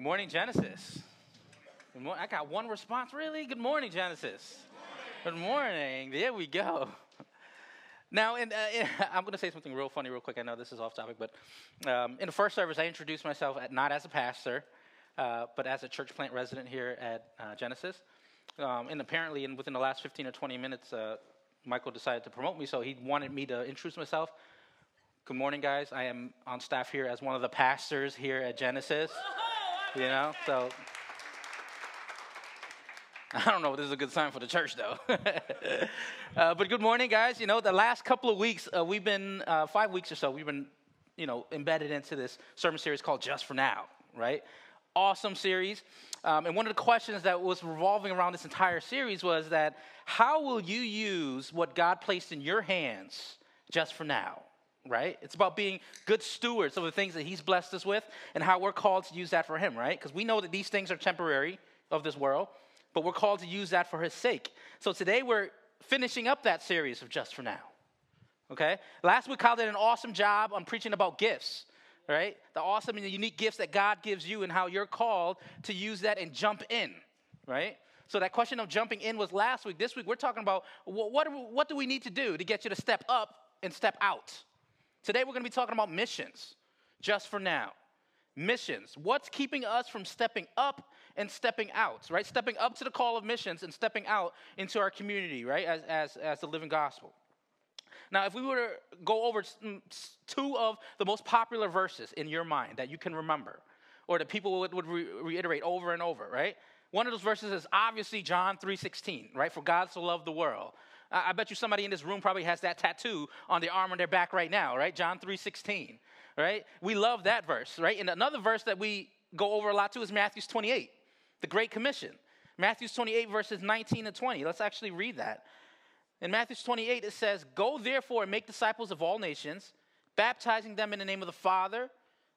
Good morning, Genesis. Good I got one response, really? Good morning, Genesis. Good morning. There we go. Now, in, uh, in- I'm going to say something real funny, real quick. I know this is off topic, but um, in the first service, I introduced myself at, not as a pastor, uh, but as a church plant resident here at uh, Genesis. Um, and apparently, in, within the last 15 or 20 minutes, uh, Michael decided to promote me, so he wanted me to introduce myself. Good morning, guys. I am on staff here as one of the pastors here at Genesis. You know, so I don't know if this is a good sign for the church, though. uh, but good morning, guys. You know, the last couple of weeks, uh, we've been, uh, five weeks or so, we've been, you know, embedded into this sermon series called Just for Now, right? Awesome series. Um, and one of the questions that was revolving around this entire series was that how will you use what God placed in your hands just for now? Right? It's about being good stewards of the things that He's blessed us with and how we're called to use that for Him, right? Because we know that these things are temporary of this world, but we're called to use that for His sake. So today we're finishing up that series of Just for Now, okay? Last week, Kyle did an awesome job on preaching about gifts, right? The awesome and the unique gifts that God gives you and how you're called to use that and jump in, right? So that question of jumping in was last week. This week, we're talking about what, what, what do we need to do to get you to step up and step out? Today we're going to be talking about missions, just for now. Missions. What's keeping us from stepping up and stepping out, right? Stepping up to the call of missions and stepping out into our community, right? As, as, as the living gospel. Now, if we were to go over mm, two of the most popular verses in your mind that you can remember, or that people would, would re- reiterate over and over, right? One of those verses is obviously John 3.16, right? For God so loved the world. I bet you somebody in this room probably has that tattoo on the arm on their back right now, right? John 3.16, right? We love that verse, right? And another verse that we go over a lot too is Matthew 28, the Great Commission. Matthew 28, verses 19 and 20. Let's actually read that. In Matthew 28, it says, Go therefore and make disciples of all nations, baptizing them in the name of the Father,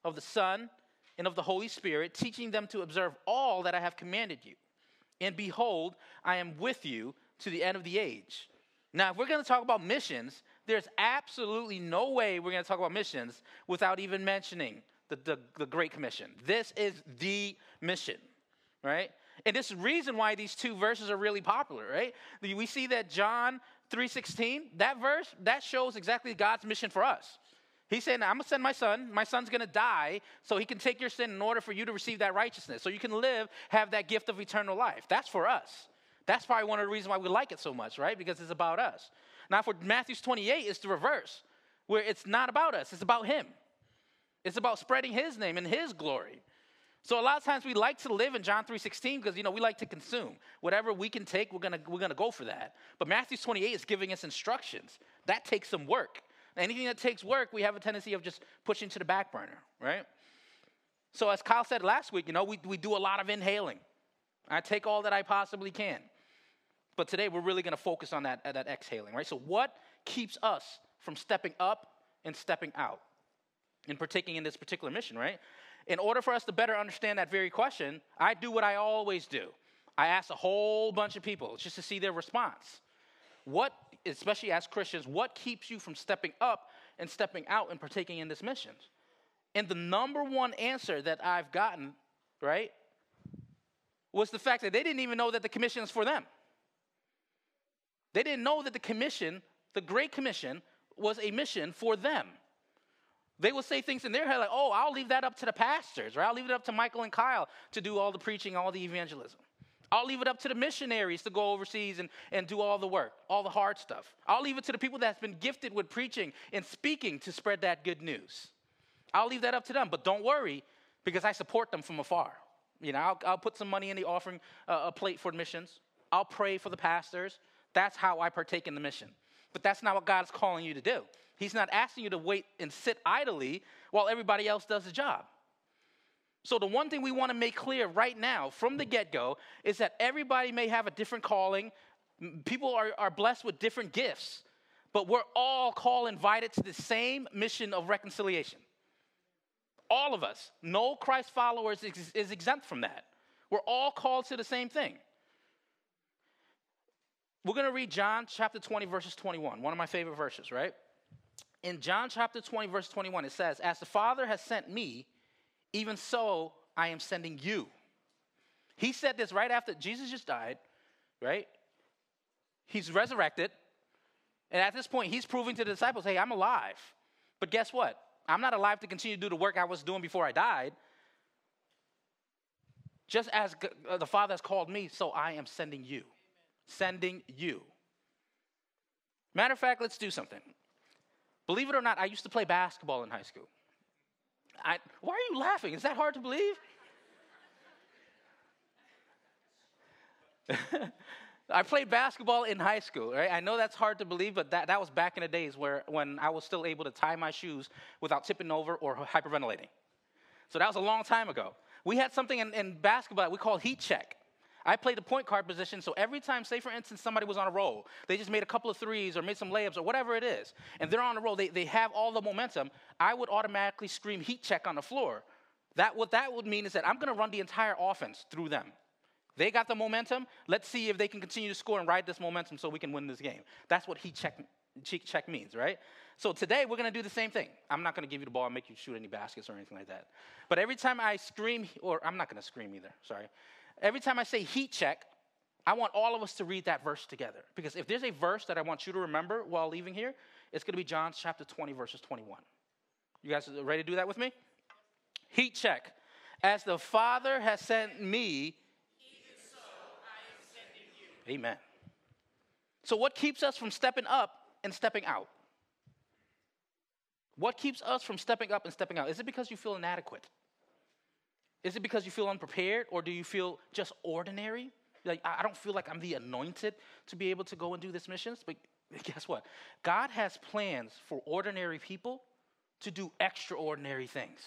of the Son, and of the Holy Spirit, teaching them to observe all that I have commanded you. And behold, I am with you to the end of the age. Now, if we're going to talk about missions, there's absolutely no way we're going to talk about missions without even mentioning the, the, the, Great Commission. This is the mission, right? And this is the reason why these two verses are really popular, right? We see that John 3.16, that verse, that shows exactly God's mission for us. He's saying, I'm going to send my son. My son's going to die so he can take your sin in order for you to receive that righteousness. So you can live, have that gift of eternal life. That's for us. That's probably one of the reasons why we like it so much, right? Because it's about us. Now, for Matthew's 28, it's the reverse, where it's not about us, it's about Him. It's about spreading His name and His glory. So a lot of times we like to live in John 3:16 because you know we like to consume. Whatever we can take, we're gonna we're gonna go for that. But Matthew 28 is giving us instructions. That takes some work. Anything that takes work, we have a tendency of just pushing to the back burner, right? So as Kyle said last week, you know, we, we do a lot of inhaling. I take all that I possibly can. But today we're really going to focus on that, that exhaling, right? So, what keeps us from stepping up and stepping out and partaking in this particular mission, right? In order for us to better understand that very question, I do what I always do. I ask a whole bunch of people just to see their response. What, especially as Christians, what keeps you from stepping up and stepping out and partaking in this mission? And the number one answer that I've gotten, right, was the fact that they didn't even know that the commission is for them. They didn't know that the commission, the Great Commission, was a mission for them. They would say things in their head like, oh, I'll leave that up to the pastors, or I'll leave it up to Michael and Kyle to do all the preaching, all the evangelism. I'll leave it up to the missionaries to go overseas and, and do all the work, all the hard stuff. I'll leave it to the people that's been gifted with preaching and speaking to spread that good news. I'll leave that up to them, but don't worry because I support them from afar. You know, I'll, I'll put some money in the offering uh, a plate for missions. I'll pray for the pastors. That's how I partake in the mission. But that's not what God's calling you to do. He's not asking you to wait and sit idly while everybody else does the job. So, the one thing we want to make clear right now from the get go is that everybody may have a different calling. People are, are blessed with different gifts, but we're all called invited to the same mission of reconciliation. All of us. No Christ followers is, is exempt from that. We're all called to the same thing. We're going to read John chapter 20, verses 21, one of my favorite verses, right? In John chapter 20, verse 21, it says, As the Father has sent me, even so I am sending you. He said this right after Jesus just died, right? He's resurrected. And at this point, he's proving to the disciples, hey, I'm alive. But guess what? I'm not alive to continue to do the work I was doing before I died. Just as uh, the Father has called me, so I am sending you. Sending you. Matter of fact, let's do something. Believe it or not, I used to play basketball in high school. I, why are you laughing? Is that hard to believe? I played basketball in high school, right? I know that's hard to believe, but that, that was back in the days where when I was still able to tie my shoes without tipping over or hyperventilating. So that was a long time ago. We had something in, in basketball we called heat check. I played the point guard position, so every time, say for instance, somebody was on a roll, they just made a couple of threes or made some layups or whatever it is, and they're on a roll, they, they have all the momentum, I would automatically scream heat check on the floor. That, what that would mean is that I'm to run the entire offense through them. They got the momentum. Let's see if they can continue to score and ride this momentum so we can win this game. That's what heat check, heat check means, right? So today we're going to do the same thing. I'm not going to give you the ball and make you shoot any baskets or anything like that. But every time I scream, or I'm not going to scream either, sorry. Every time I say heat check, I want all of us to read that verse together. Because if there's a verse that I want you to remember while leaving here, it's going to be John chapter 20, verses 21. You guys ready to do that with me? Heat check. As the Father has sent me, so Amen. So, what keeps us from stepping up and stepping out? What keeps us from stepping up and stepping out? Is it because you feel inadequate? Is it because you feel unprepared or do you feel just ordinary? Like, I don't feel like I'm the anointed to be able to go and do this missions. But guess what? God has plans for ordinary people to do extraordinary things.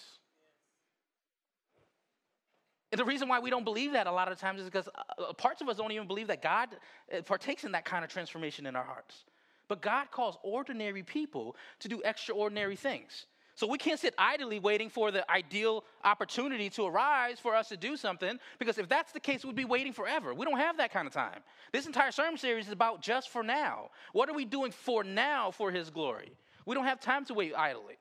And the reason why we don't believe that a lot of times is because uh, uh, parts of us don't even believe that God uh, partakes in that kind of transformation in our hearts. But God calls ordinary people to do extraordinary things. So we can't sit idly waiting for the ideal opportunity to arise for us to do something, because if that's the case, we'd be waiting forever. We don't have that kind of time. This entire sermon series is about just for now. What are we doing for now for His glory? We don't have time to wait idly.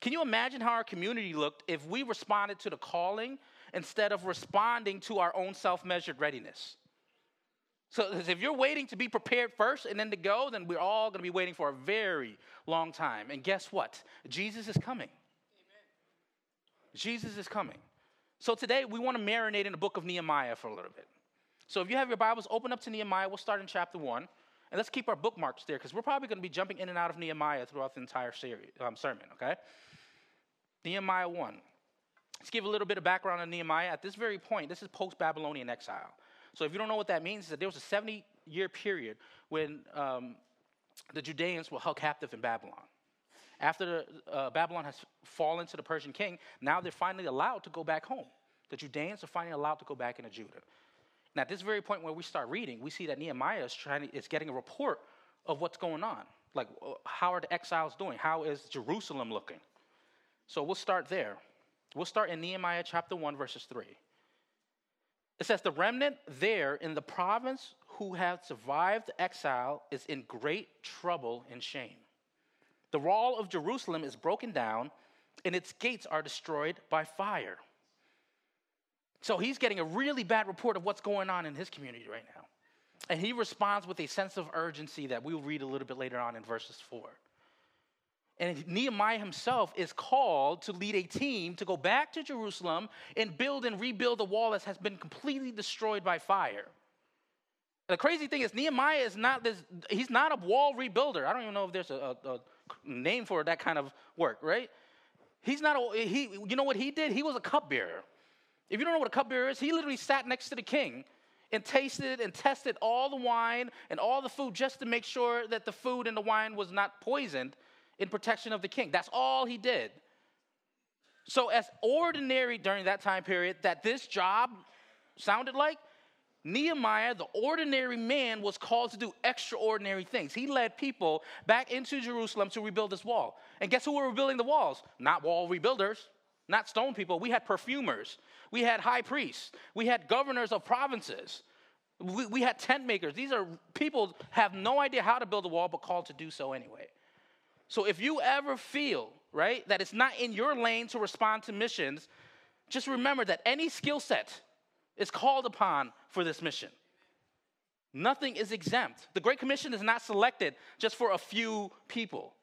Can you imagine how our community looked if we responded to the calling instead of responding to our own self measured readiness? So if you're waiting to be prepared first and then to go, then we're all going to be waiting for a very long time. And guess what? Jesus is coming. Amen. Jesus is coming. So today we want to marinate in the book of Nehemiah for a little bit. So if you have your Bibles, open up to Nehemiah. We'll start in chapter one. And let's keep our bookmarks there because we're probably going to be jumping in and out of Nehemiah throughout the entire series, um, sermon, okay? Nehemiah 1. Let's give a little bit of background on Nehemiah. At this very point, this is post Babylonian exile. So if you don't know what that means, is that there was a 70 year period when um, the Judeans were held captive in Babylon. After uh, Babylon has fallen to the Persian king, now they're finally allowed to go back home. The Judeans are finally allowed to go back into Judah. And at this very point where we start reading, we see that Nehemiah is trying to, is getting a report of what's going on. Like, uh, how are the exiles doing? How is Jerusalem looking? So we'll start there. We'll start in Nehemiah chapter 1, verses 3. It says, The remnant there in the province who have survived exile is in great trouble and shame. The wall of Jerusalem is broken down, and its gates are destroyed by fire. So he's getting a really bad report of what's going on in his community right now. And he responds with a sense of urgency that we'll read a little bit later on in verses 4. And Nehemiah himself is called to lead a team to go back to Jerusalem and build and rebuild the wall that has been completely destroyed by fire. The crazy thing is, Nehemiah is not this, he's not a wall rebuilder. I don't even know if there's a, a, a name for that kind of work, right? He's not a, he, you know what he did? He was a cupbearer. If you don't know what a cupbearer is, he literally sat next to the king and tasted and tested all the wine and all the food just to make sure that the food and the wine was not poisoned in protection of the king. That's all he did. So, as ordinary during that time period that this job sounded like, Nehemiah, the ordinary man, was called to do extraordinary things. He led people back into Jerusalem to rebuild this wall. And guess who were rebuilding the walls? Not wall rebuilders, not stone people. We had perfumers, we had high priests, we had governors of provinces, we, we had tent makers. These are people have no idea how to build a wall, but called to do so anyway. So if you ever feel, right, that it's not in your lane to respond to missions, just remember that any skill set is called upon for this mission. Nothing is exempt. The Great Commission is not selected just for a few people.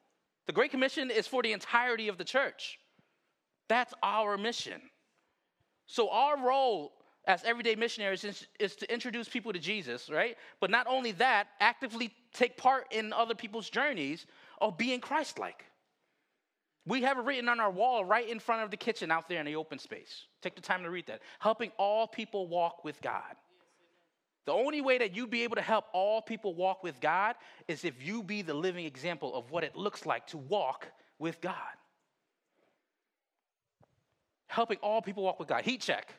The Great Commission is for the entirety of the church. That's our mission. So, our role as everyday missionaries is, is, to introduce people to Jesus, right? But not only that, actively take part in other people's journeys of being Christ like. We have it written on our wall right in front of the kitchen out there in the open space. Take the time to read that. Helping all people walk with God. The only way that you be able to help all people walk with God is if you be the living example of what it looks like to walk with God. Helping all people walk with God. Heat check.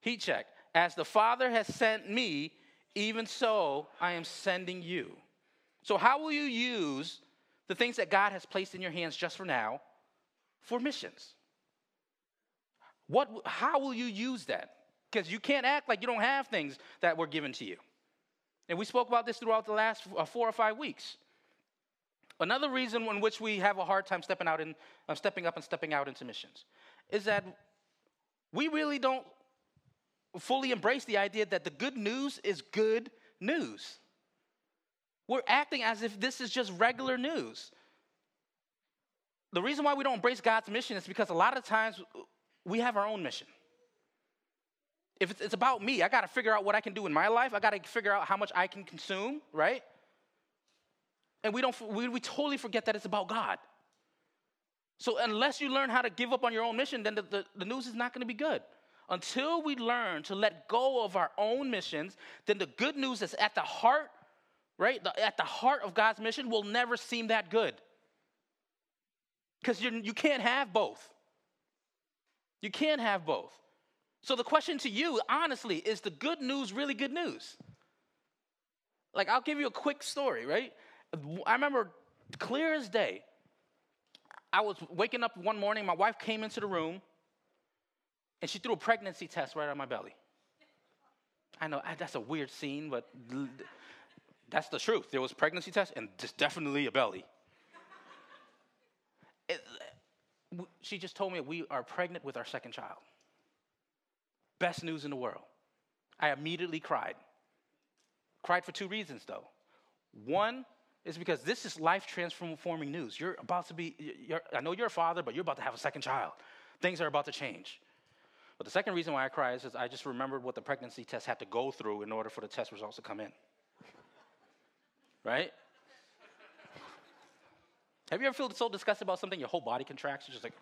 Heat check. As the Father has sent me, even so I am sending you. So, how will you use the things that God has placed in your hands just for now for missions? What, how will you use that? because you can't act like you don't have things that were given to you. And we spoke about this throughout the last uh, four or five weeks. Another reason in which we have a hard time stepping out and uh, stepping up and stepping out into missions is that we really don't fully embrace the idea that the good news is good news. We're acting as if this is just regular news. The reason why we don't embrace God's mission is because a lot of times we have our own mission if it's, about me, I got to figure out what I can do in my life. I got to figure out how much I can consume, right? And we don't we, we totally forget that it's about God. So unless you learn how to give up on your own mission, then the, the, the news is not going to be good. Until we learn to let go of our own missions, then the good news is at the heart, right? The, at the heart of God's mission will never seem that good. Because you can't have both. You can't have both. So the question to you, honestly, is the good news really good news? Like, I'll give you a quick story, right? I remember clear as day. I was waking up one morning, my wife came into the room, and she threw a pregnancy test right on my belly. I know that's a weird scene, but that's the truth. There was pregnancy test, and just definitely a belly. It, she just told me we are pregnant with our second child. Best news in the world. I immediately cried. Cried for two reasons, though. One is because this is life transforming news. You're about to be, I know you're a father, but you're about to have a second child. Things are about to change. But the second reason why I cry is, is I just remembered what the pregnancy test had to go through in order for the test results to come in. Right? Have you ever felt so disgusted about something your whole body contracts? You're just like,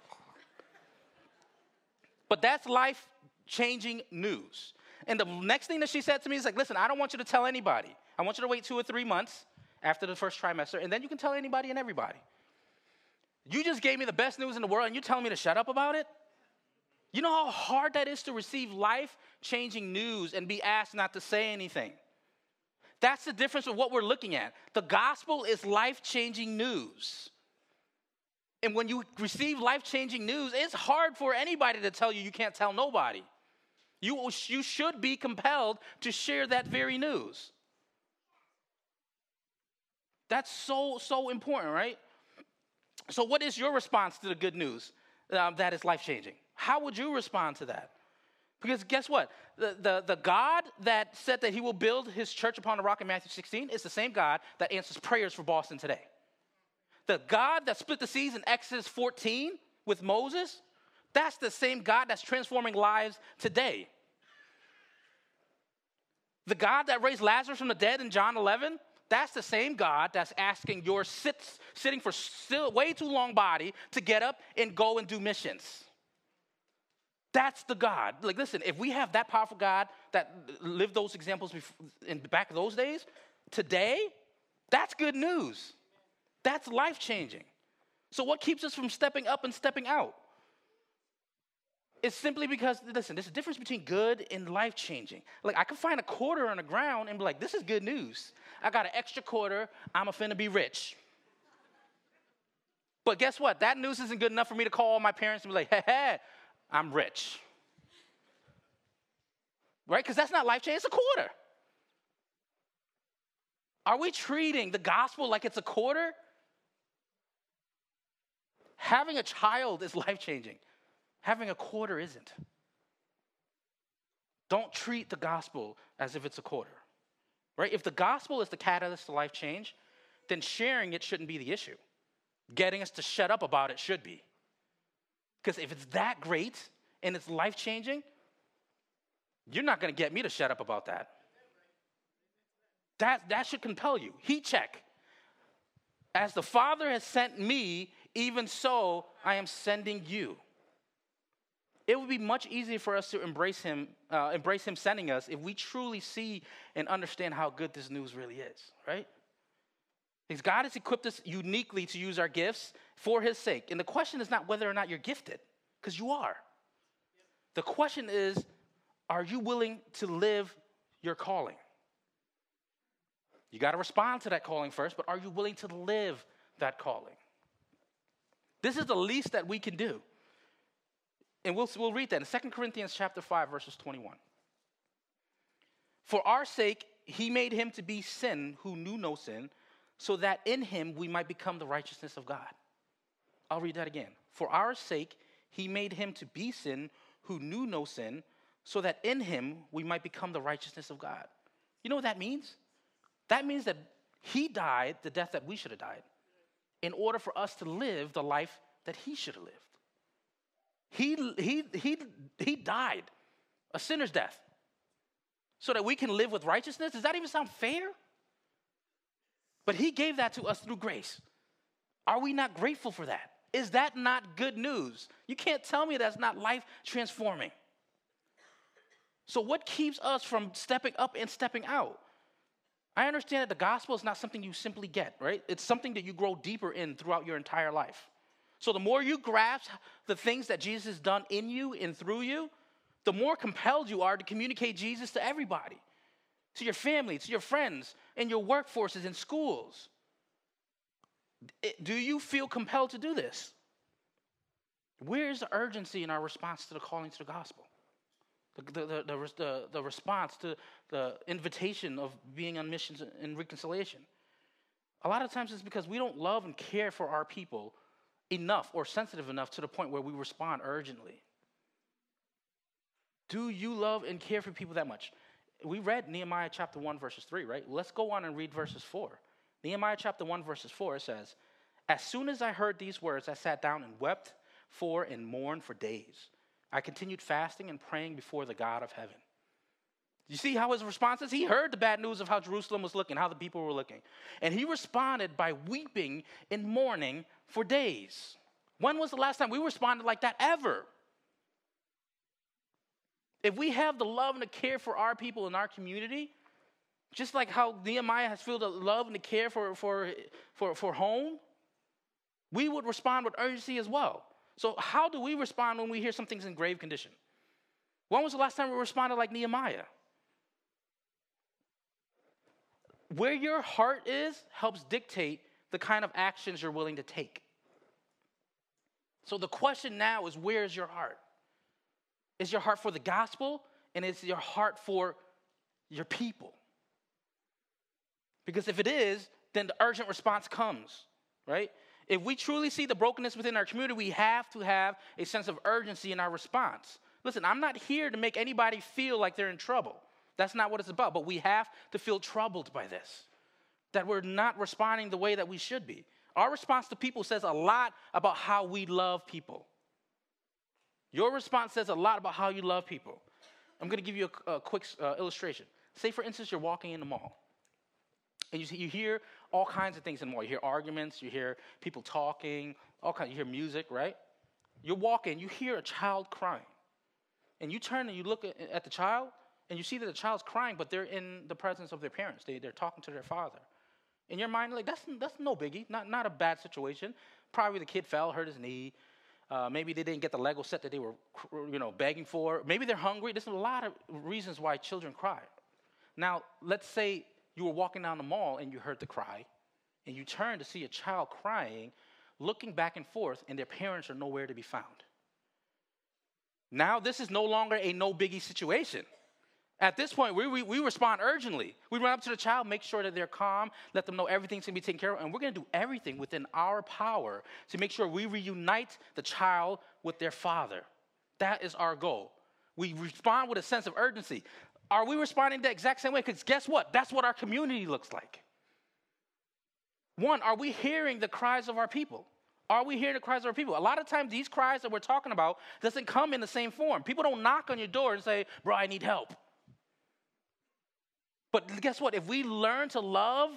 but that's life changing news. And the next thing that she said to me is like, listen, I don't want you to tell anybody. I want you to wait two or three months after the first trimester, and then you can tell anybody and everybody. You just gave me the best news in the world, and you're telling me to shut up about it? You know how hard that is to receive life changing news and be asked not to say anything? That's the difference with what we're looking at. The gospel is life changing news. And when you receive life changing news, it's hard for anybody to tell you you can't tell nobody. You, you should be compelled to share that very news. That's so, so important, right? So, what is your response to the good news um, that is life changing? How would you respond to that? Because guess what? The, the, the God that said that he will build his church upon the rock in Matthew 16 is the same God that answers prayers for Boston today. The God that split the seas in Exodus 14 with Moses, that's the same God that's transforming lives today. The God that raised Lazarus from the dead in John 11, that's the same God that's asking your sits, sitting for still way too long body to get up and go and do missions. That's the God. Like, listen, if we have that powerful God that lived those examples in back of those days, today, that's good news. That's life changing. So, what keeps us from stepping up and stepping out? It's simply because, listen, there's a difference between good and life changing. Like, I could find a quarter on the ground and be like, this is good news. I got an extra quarter, I'm a finna be rich. But guess what? That news isn't good enough for me to call my parents and be like, hey, hey I'm rich. Right? Because that's not life changing, it's a quarter. Are we treating the gospel like it's a quarter? Having a child is life changing, having a quarter isn't. Don't treat the gospel as if it's a quarter. Right? If the gospel is the catalyst to life change, then sharing it shouldn't be the issue. Getting us to shut up about it should be. Because if it's that great and it's life changing, you're not going to get me to shut up about that. That, that should compel you. Heat check. As the Father has sent me, even so I am sending you. It would be much easier for us to embrace him, uh, embrace him sending us if we truly see and understand how good this news really is, right? Because God has equipped us uniquely to use our gifts for his sake. And the question is not whether or not you're gifted, because you are. The question is, are you willing to live your calling? You got to respond to that calling first, but are you willing to live that calling? This is the least that we can do. And we'll, we'll read that in 2 Corinthians chapter 5, verses 21. For our sake, he made him to be sin who knew no sin, so that in him we might become the righteousness of God. I'll read that again. For our sake, he made him to be sin who knew no sin, so that in him we might become the righteousness of God. You know what that means? That means that he died the death that we should have died in order for us to live the life that he should have lived. He, he, he, he died a sinner's death so that we can live with righteousness. Does that even sound fair? But he gave that to us through grace. Are we not grateful for that? Is that not good news? You can't tell me that's not life transforming. So, what keeps us from stepping up and stepping out? I understand that the gospel is not something you simply get, right? It's something that you grow deeper in throughout your entire life. So the more you grasp the things that Jesus has done in you and through you, the more compelled you are to communicate Jesus to everybody, to your family, to your friends, in your workforces, in schools. Do you feel compelled to do this? Where is the urgency in our response to the calling to the gospel? The, the, the, the, the response to the invitation of being on missions and reconciliation. A lot of times it's because we don't love and care for our people enough or sensitive enough to the point where we respond urgently. Do you love and care for people that much? We read Nehemiah chapter 1, verses 3, right? Let's go on and read verses 4. Nehemiah chapter 1, verses 4 says, As soon as I heard these words, I sat down and wept for and mourned for days. I continued fasting and praying before the God of heaven. You see how his response is? He heard the bad news of how Jerusalem was looking, how the people were looking. And he responded by weeping and mourning for days. When was the last time we responded like that ever? If we have the love and the care for our people in our community, just like how Nehemiah has felt the love and the care for, for, for, for home, we would respond with urgency as well. So, how do we respond when we hear something's in grave condition? When was the last time we responded like Nehemiah? Where your heart is helps dictate the kind of actions you're willing to take. So the question now is where is your heart? Is your heart for the gospel and is your heart for your people? Because if it is, then the urgent response comes, right? If we truly see the brokenness within our community, we have to have a sense of urgency in our response. Listen, I'm not here to make anybody feel like they're in trouble. That's not what it's about. But we have to feel troubled by this, that we're not responding the way that we should be. Our response to people says a lot about how we love people. Your response says a lot about how you love people. I'm going to give you a, a quick uh, illustration. Say, for instance, you're walking in the mall, and you, you hear all kinds of things in the mall. You hear arguments, you hear people talking, all kinds. You hear music, right? You're walking, you hear a child crying, and you turn and you look at, at the child, and you see that the child's crying, but they're in the presence of their parents. They, they're talking to their father. In your mind, like that's that's no biggie, not not a bad situation. Probably the kid fell, hurt his knee. Uh, maybe they didn't get the Lego set that they were, you know, begging for. Maybe they're hungry. There's a lot of reasons why children cry. Now, let's say you were walking down the mall and you heard the cry, and you turn to see a child crying, looking back and forth, and their parents are nowhere to be found. Now, this is no longer a no biggie situation. At this point, we, we, we, respond urgently. We run up to the child, make sure that they're calm, let them know everything's gonna be taken care of, and we're gonna do everything within our power to make sure we reunite the child with their father. That is our goal. We respond with a sense of urgency. Are we responding the exact same way? Because guess what? That's what our community looks like. One, are we hearing the cries of our people? Are we hearing the cries of our people? A lot of times, these cries that we're talking about doesn't come in the same form. People don't knock on your door and say, "Bro, I need help." But guess what? If we learn to love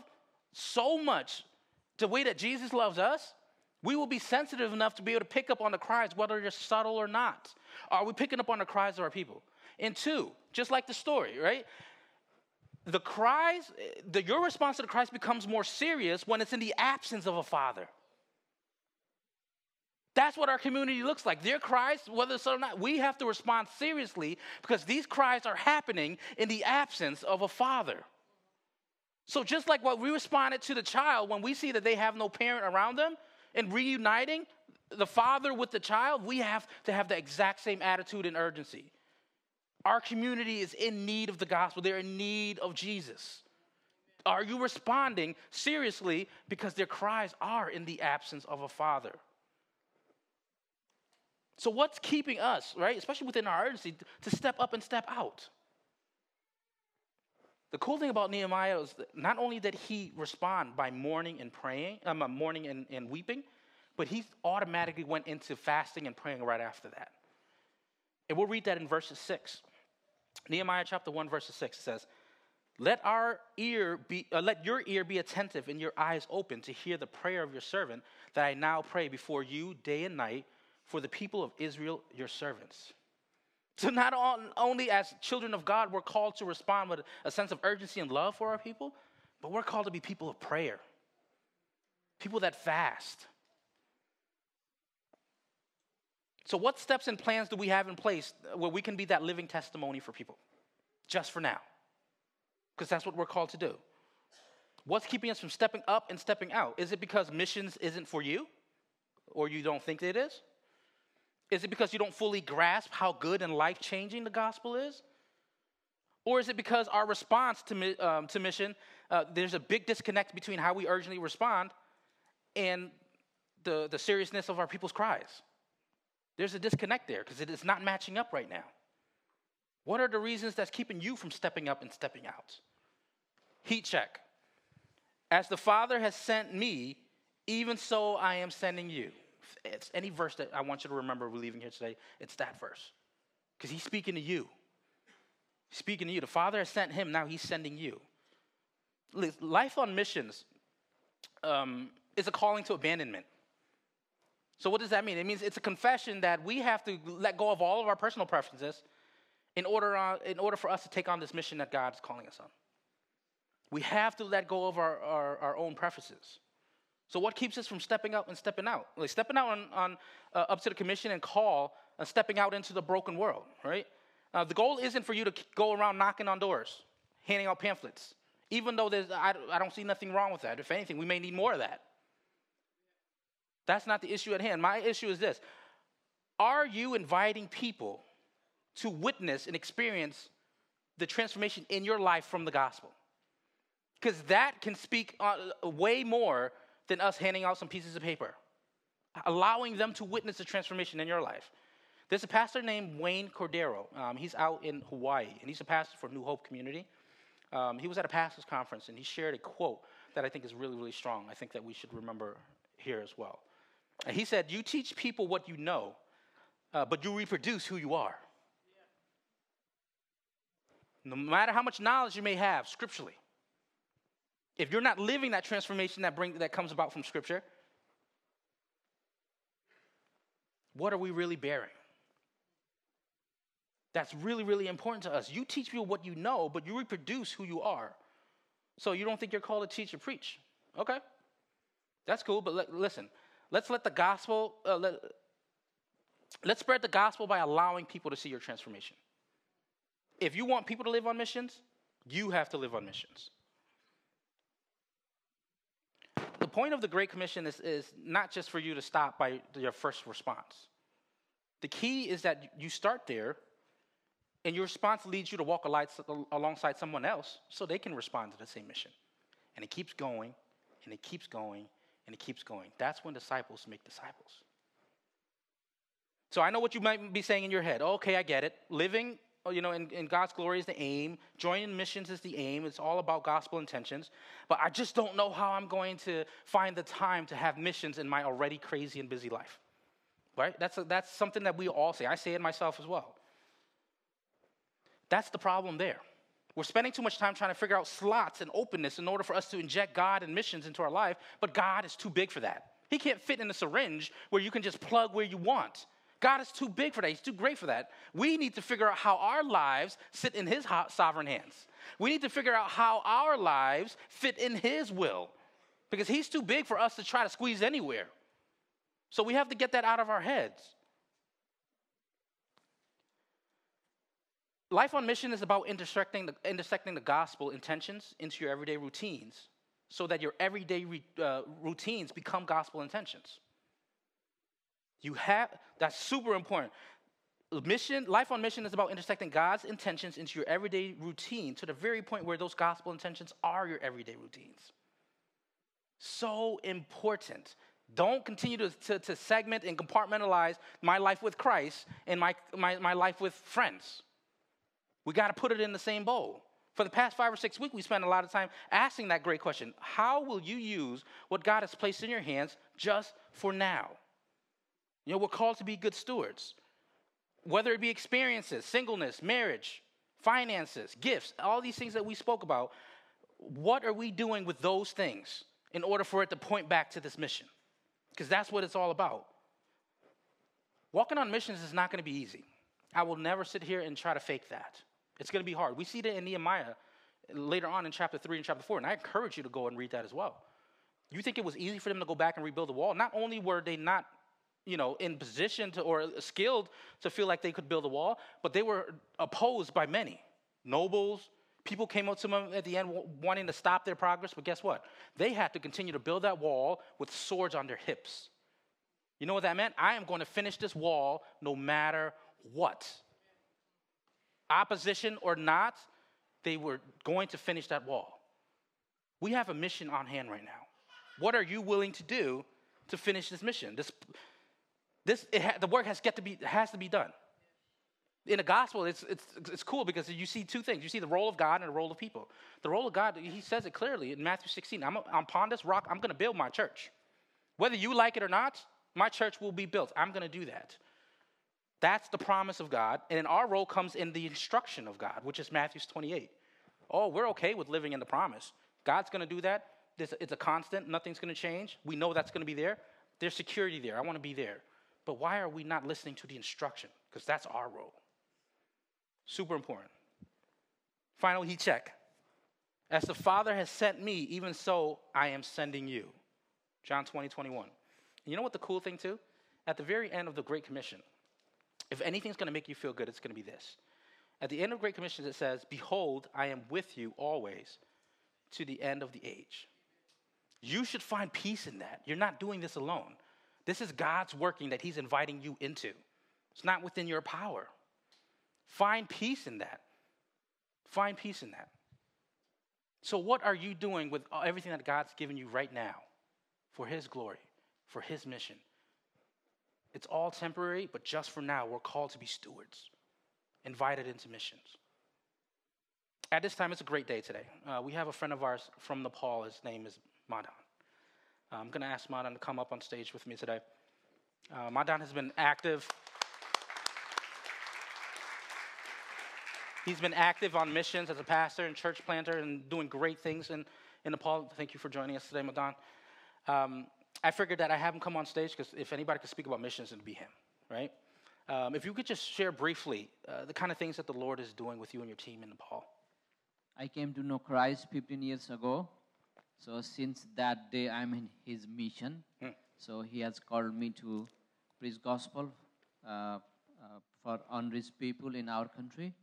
so much the way that Jesus loves us, we will be sensitive enough to be able to pick up on the cries, whether they're subtle or not. Are we picking up on the cries of our people? And two, just like the story, right? The cries, the, your response to the cries becomes more serious when it's in the absence of a father. That's what our community looks like. Their cries, whether or not, we have to respond seriously because these cries are happening in the absence of a father. So, just like what we responded to the child when we see that they have no parent around them and reuniting the father with the child, we have to have the exact same attitude and urgency. Our community is in need of the gospel, they're in need of Jesus. Are you responding seriously because their cries are in the absence of a father? So, what's keeping us, right, especially within our urgency, to step up and step out? The cool thing about Nehemiah is not only did he respond by mourning and praying, um, uh, mourning and, and weeping, but he automatically went into fasting and praying right after that. And we'll read that in verses 6. Nehemiah chapter 1, verses 6 says, let our ear be uh, let your ear be attentive and your eyes open to hear the prayer of your servant that I now pray before you day and night for the people of Israel, your servants. So, not only as children of God, we're called to respond with a sense of urgency and love for our people, but we're called to be people of prayer, people that fast. So, what steps and plans do we have in place where we can be that living testimony for people? Just for now. Because that's what we're called to do. What's keeping us from stepping up and stepping out? Is it because missions isn't for you? Or you don't think it is? Is it because you don't fully grasp how good and life changing the gospel is? Or is it because our response to, um, to mission, uh, there's a big disconnect between how we urgently respond and the, the seriousness of our people's cries? There's a disconnect there because it is not matching up right now. What are the reasons that's keeping you from stepping up and stepping out? Heat check. As the Father has sent me, even so I am sending you it's any verse that I want you to remember we're leaving here today, it's that verse. Because he's speaking to you. He's speaking to you. The Father has sent him, now he's sending you. Life on missions um, is a calling to abandonment. So, what does that mean? It means it's a confession that we have to let go of all of our personal preferences in order, uh, in order for us to take on this mission that God is calling us on. We have to let go of our, our, our own preferences. So what keeps us from stepping up and stepping out? Like stepping out on, on uh, up to the commission and call and stepping out into the broken world, right? Uh, the goal isn't for you to go around knocking on doors, handing out pamphlets. Even though there's, I, I don't see nothing wrong with that. If anything, we may need more of that. That's not the issue at hand. My issue is this Are you inviting people to witness and experience the transformation in your life from the gospel? Because that can speak uh, way more than us handing out some pieces of paper, allowing them to witness the transformation in your life. There's a pastor named Wayne Cordeiro. Um, he's out in Hawaii, and he's a pastor for New Hope Community. Um, he was at a pastor's conference, and he shared a quote that I think is really, really strong. I think that we should remember here as well. And he said, You teach people what you know, uh, but you reproduce who you are. No matter how much knowledge you may have scripturally, if you're not living that transformation that, bring, that comes about from Scripture, what are we really bearing? That's really, really important to us. You teach people what you know, but you reproduce who you are. So you don't think you're called to teach or preach. Okay. That's cool, but let, listen, let's let the gospel, uh, let, let's spread the gospel by allowing people to see your transformation. If you want people to live on missions, you have to live on missions the point of the Great Commission is, is not just for you to stop by your first response. The key is that you start there, and your response leads you to walk alongside someone else so they can respond to the same mission. And it keeps going, and it keeps going, and it keeps going. That's when disciples make disciples. So I know what you might be saying in your head. Okay, I get it. Living, Oh, you know, in God's glory is the aim. Joining missions is the aim. It's all about gospel intentions. But I just don't know how I'm going to find the time to have missions in my already crazy and busy life. Right? That's, a, that's something that we all say. I say it myself as well. That's the problem there. We're spending too much time trying to figure out slots and openness in order for us to inject God and missions into our life, but God is too big for that. He can't fit in a syringe where you can just plug where you want. God is too big for that. He's too great for that. We need to figure out how our lives sit in His sovereign hands. We need to figure out how our lives fit in His will because He's too big for us to try to squeeze anywhere. So we have to get that out of our heads. Life on mission is about intersecting the, intersecting the gospel intentions into your everyday routines so that your everyday re, uh, routines become gospel intentions. You have, that's super important. Mission, life on mission is about intersecting God's intentions into your everyday routine to the very point where those gospel intentions are your everyday routines. So important. Don't continue to, to, to segment and compartmentalize my life with Christ and my, my, my life with friends. We got to put it in the same bowl. For the past five or six weeks, we spent a lot of time asking that great question How will you use what God has placed in your hands just for now? You know, we're called to be good stewards, whether it be experiences, singleness, marriage, finances, gifts, all these things that we spoke about. What are we doing with those things in order for it to point back to this mission? Because that's what it's all about. Walking on missions is not going to be easy. I will never sit here and try to fake that. It's going to be hard. We see that in Nehemiah later on in chapter 3 and chapter 4, and I encourage you to go and read that as well. You think it was easy for them to go back and rebuild the wall? Not only were they not you know, in position to or skilled to feel like they could build a wall, but they were opposed by many. Nobles, people came up to them at the end wanting to stop their progress, but guess what? They had to continue to build that wall with swords on their hips. You know what that meant? I am going to finish this wall no matter what opposition or not, they were going to finish that wall. We have a mission on hand right now. What are you willing to do to finish this mission? This, this ha- the work has get to be has to be done. In the gospel, it's, it's, it's cool because you see two things. You see the role of God and the role of people. The role of God, he says it clearly in Matthew 16. I'm, I'm upon this rock, I'm going to build my church. Whether you like it or not, my church will be built. I'm going to do that. That's the promise of God. And then our role comes in the instruction of God, which is Matthew 28. Oh, we're okay with living in the promise. God's going to do that. It's a constant. Nothing's going to change. We know that's going to be there. There's security there. I want to be there. But why are we not listening to the instruction? Because that's our role. Super important. Finally, heat check. As the Father has sent me, even so I am sending you. John 20, 21. And you know what the cool thing too? At the very end of the Great Commission, if anything's going to make you feel good, it's going to be this. At the end of Great Commission, it says, Behold, I am with you always to the end of the age. You should find peace in that. You're not doing this alone. This is God's working that He's inviting you into. It's not within your power. Find peace in that. Find peace in that. So, what are you doing with everything that God's given you right now for His glory, for His mission? It's all temporary, but just for now, we're called to be stewards, invited into missions. At this time, it's a great day today. Uh, we have a friend of ours from Nepal. His name is Madan. Uh, I'm going to ask Madan to come up on stage with me today. Uh, Madan has been active. He's been active on missions as a pastor and church planter and doing great things in, in Nepal. Thank you for joining us today, Madan. Um, I figured that I have him come on stage because if anybody could speak about missions, it'd be him, right? Um, if you could just share briefly uh, the kind of things that the Lord is doing with you and your team in Nepal. I came to know Christ 15 years ago. So since that day, I'm in His mission. Hmm. So He has called me to preach gospel uh, uh, for unreached people in our country.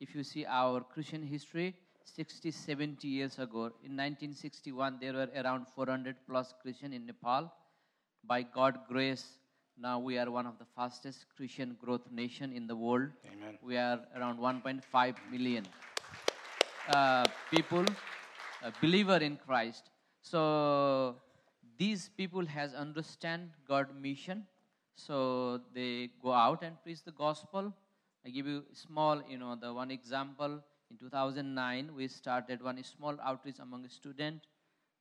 If you see our Christian history, 60, 70 years ago. In 1961, there were around 400 plus Christian in Nepal. By God's grace, now we are one of the fastest Christian growth nation in the world. Amen. We are around 1.5 million uh, people, a believer in Christ. So these people has understand God mission. So they go out and preach the gospel. I give you small, you know, the one example. In 2009, we started one small outreach among students.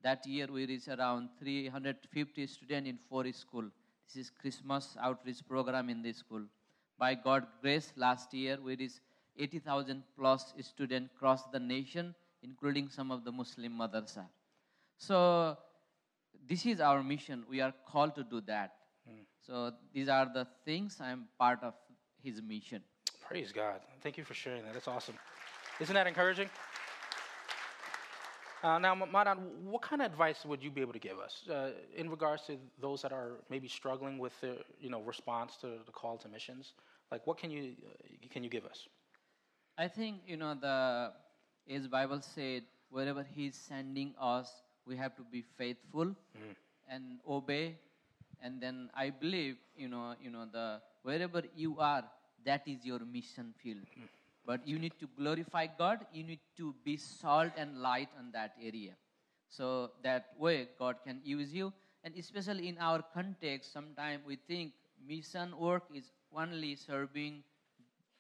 That year, we reached around 350 students in four school. This is Christmas outreach program in this school. By God's grace, last year we reached 80,000 plus students across the nation, including some of the Muslim madrasa. So this is our mission. We are called to do that. So these are the things I'm part of his mission. Praise God. Thank you for sharing that. That's awesome. Isn't that encouraging? Uh, now, Madan, what kind of advice would you be able to give us uh, in regards to those that are maybe struggling with the you know response to the call to missions? Like, what can you uh, can you give us? I think you know the as Bible said, wherever He's sending us, we have to be faithful Mm. and obey. And then I believe you know you know the wherever you are, that is your mission field. But you need to glorify God. You need to be salt and light on that area. So that way God can use you. And especially in our context, sometimes we think mission work is only serving,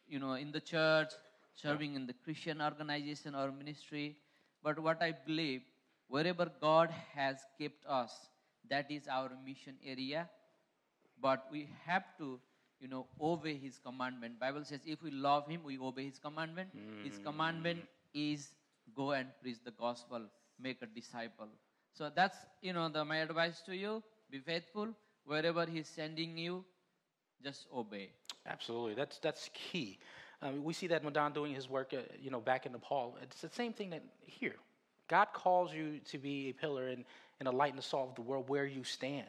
you know, in the church, serving in the Christian organization or ministry. But what I believe, wherever God has kept us, that is our mission area. But we have to, you know, obey His commandment. Bible says, if we love Him, we obey His commandment. His hmm. commandment is go and preach the gospel, make a disciple. So that's, you know, the, my advice to you. Be faithful. Wherever He's sending you, just obey. Absolutely, that's that's key. Um, we see that Madan doing his work, uh, you know, back in Nepal. It's the same thing that here. God calls you to be a pillar and, and a light and the salt of the world where you stand.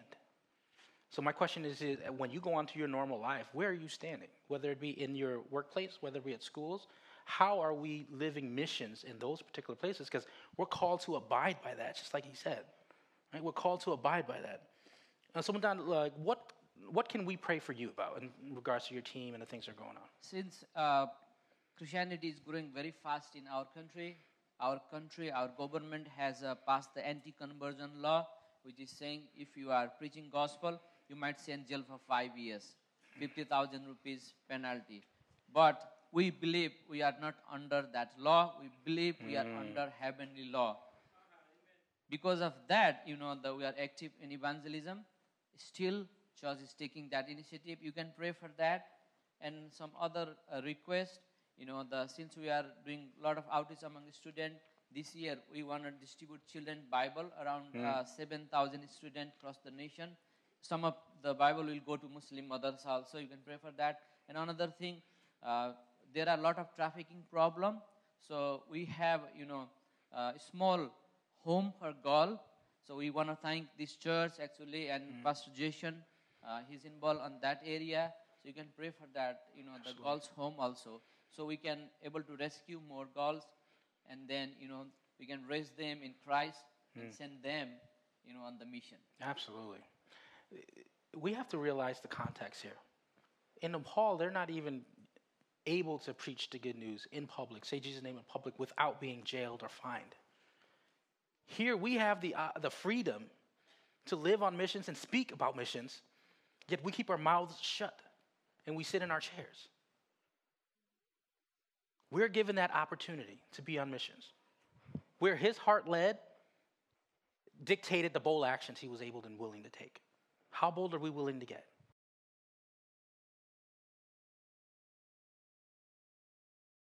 So my question is, is, uh, when you go on to your normal life, where are you standing? Whether it be in your workplace, whether it be at schools, how are we living missions in those particular places? Because we're called to abide by that, just like he said. Right? We're called to abide by that. Uh, so Madan, like, what what can we pray for you about in regards to your team and the things that are going on? Since uh, Christianity is growing very fast in our country, our country, our government has uh, passed the anti-conversion law, which is saying if you are preaching gospel, you might stay in jail for five years, 50,000 rupees penalty. But we believe we are not under that law. We believe we are under heavenly law. Because of that, you know, that we are active in evangelism. Still, church is taking that initiative. You can pray for that. And some other uh, request, you know, the since we are doing a lot of outreach among the students, this year we want to distribute children Bible around uh, 7,000 students across the nation. Some of the Bible will go to Muslim mothers also. You can pray for that. And another thing, uh, there are a lot of trafficking problem. So we have, you know, uh, a small home for girl. So we want to thank this church actually and Pastor Jason. Uh, he's involved on that area. So you can pray for that, you know, the girls' home also. So we can able to rescue more girls, and then you know we can raise them in Christ and send them, you know, on the mission. Absolutely. We have to realize the context here. In Nepal, they're not even able to preach the good news in public, say Jesus' name in public, without being jailed or fined. Here, we have the, uh, the freedom to live on missions and speak about missions, yet we keep our mouths shut and we sit in our chairs. We're given that opportunity to be on missions. Where his heart led, dictated the bold actions he was able and willing to take. How bold are we willing to get?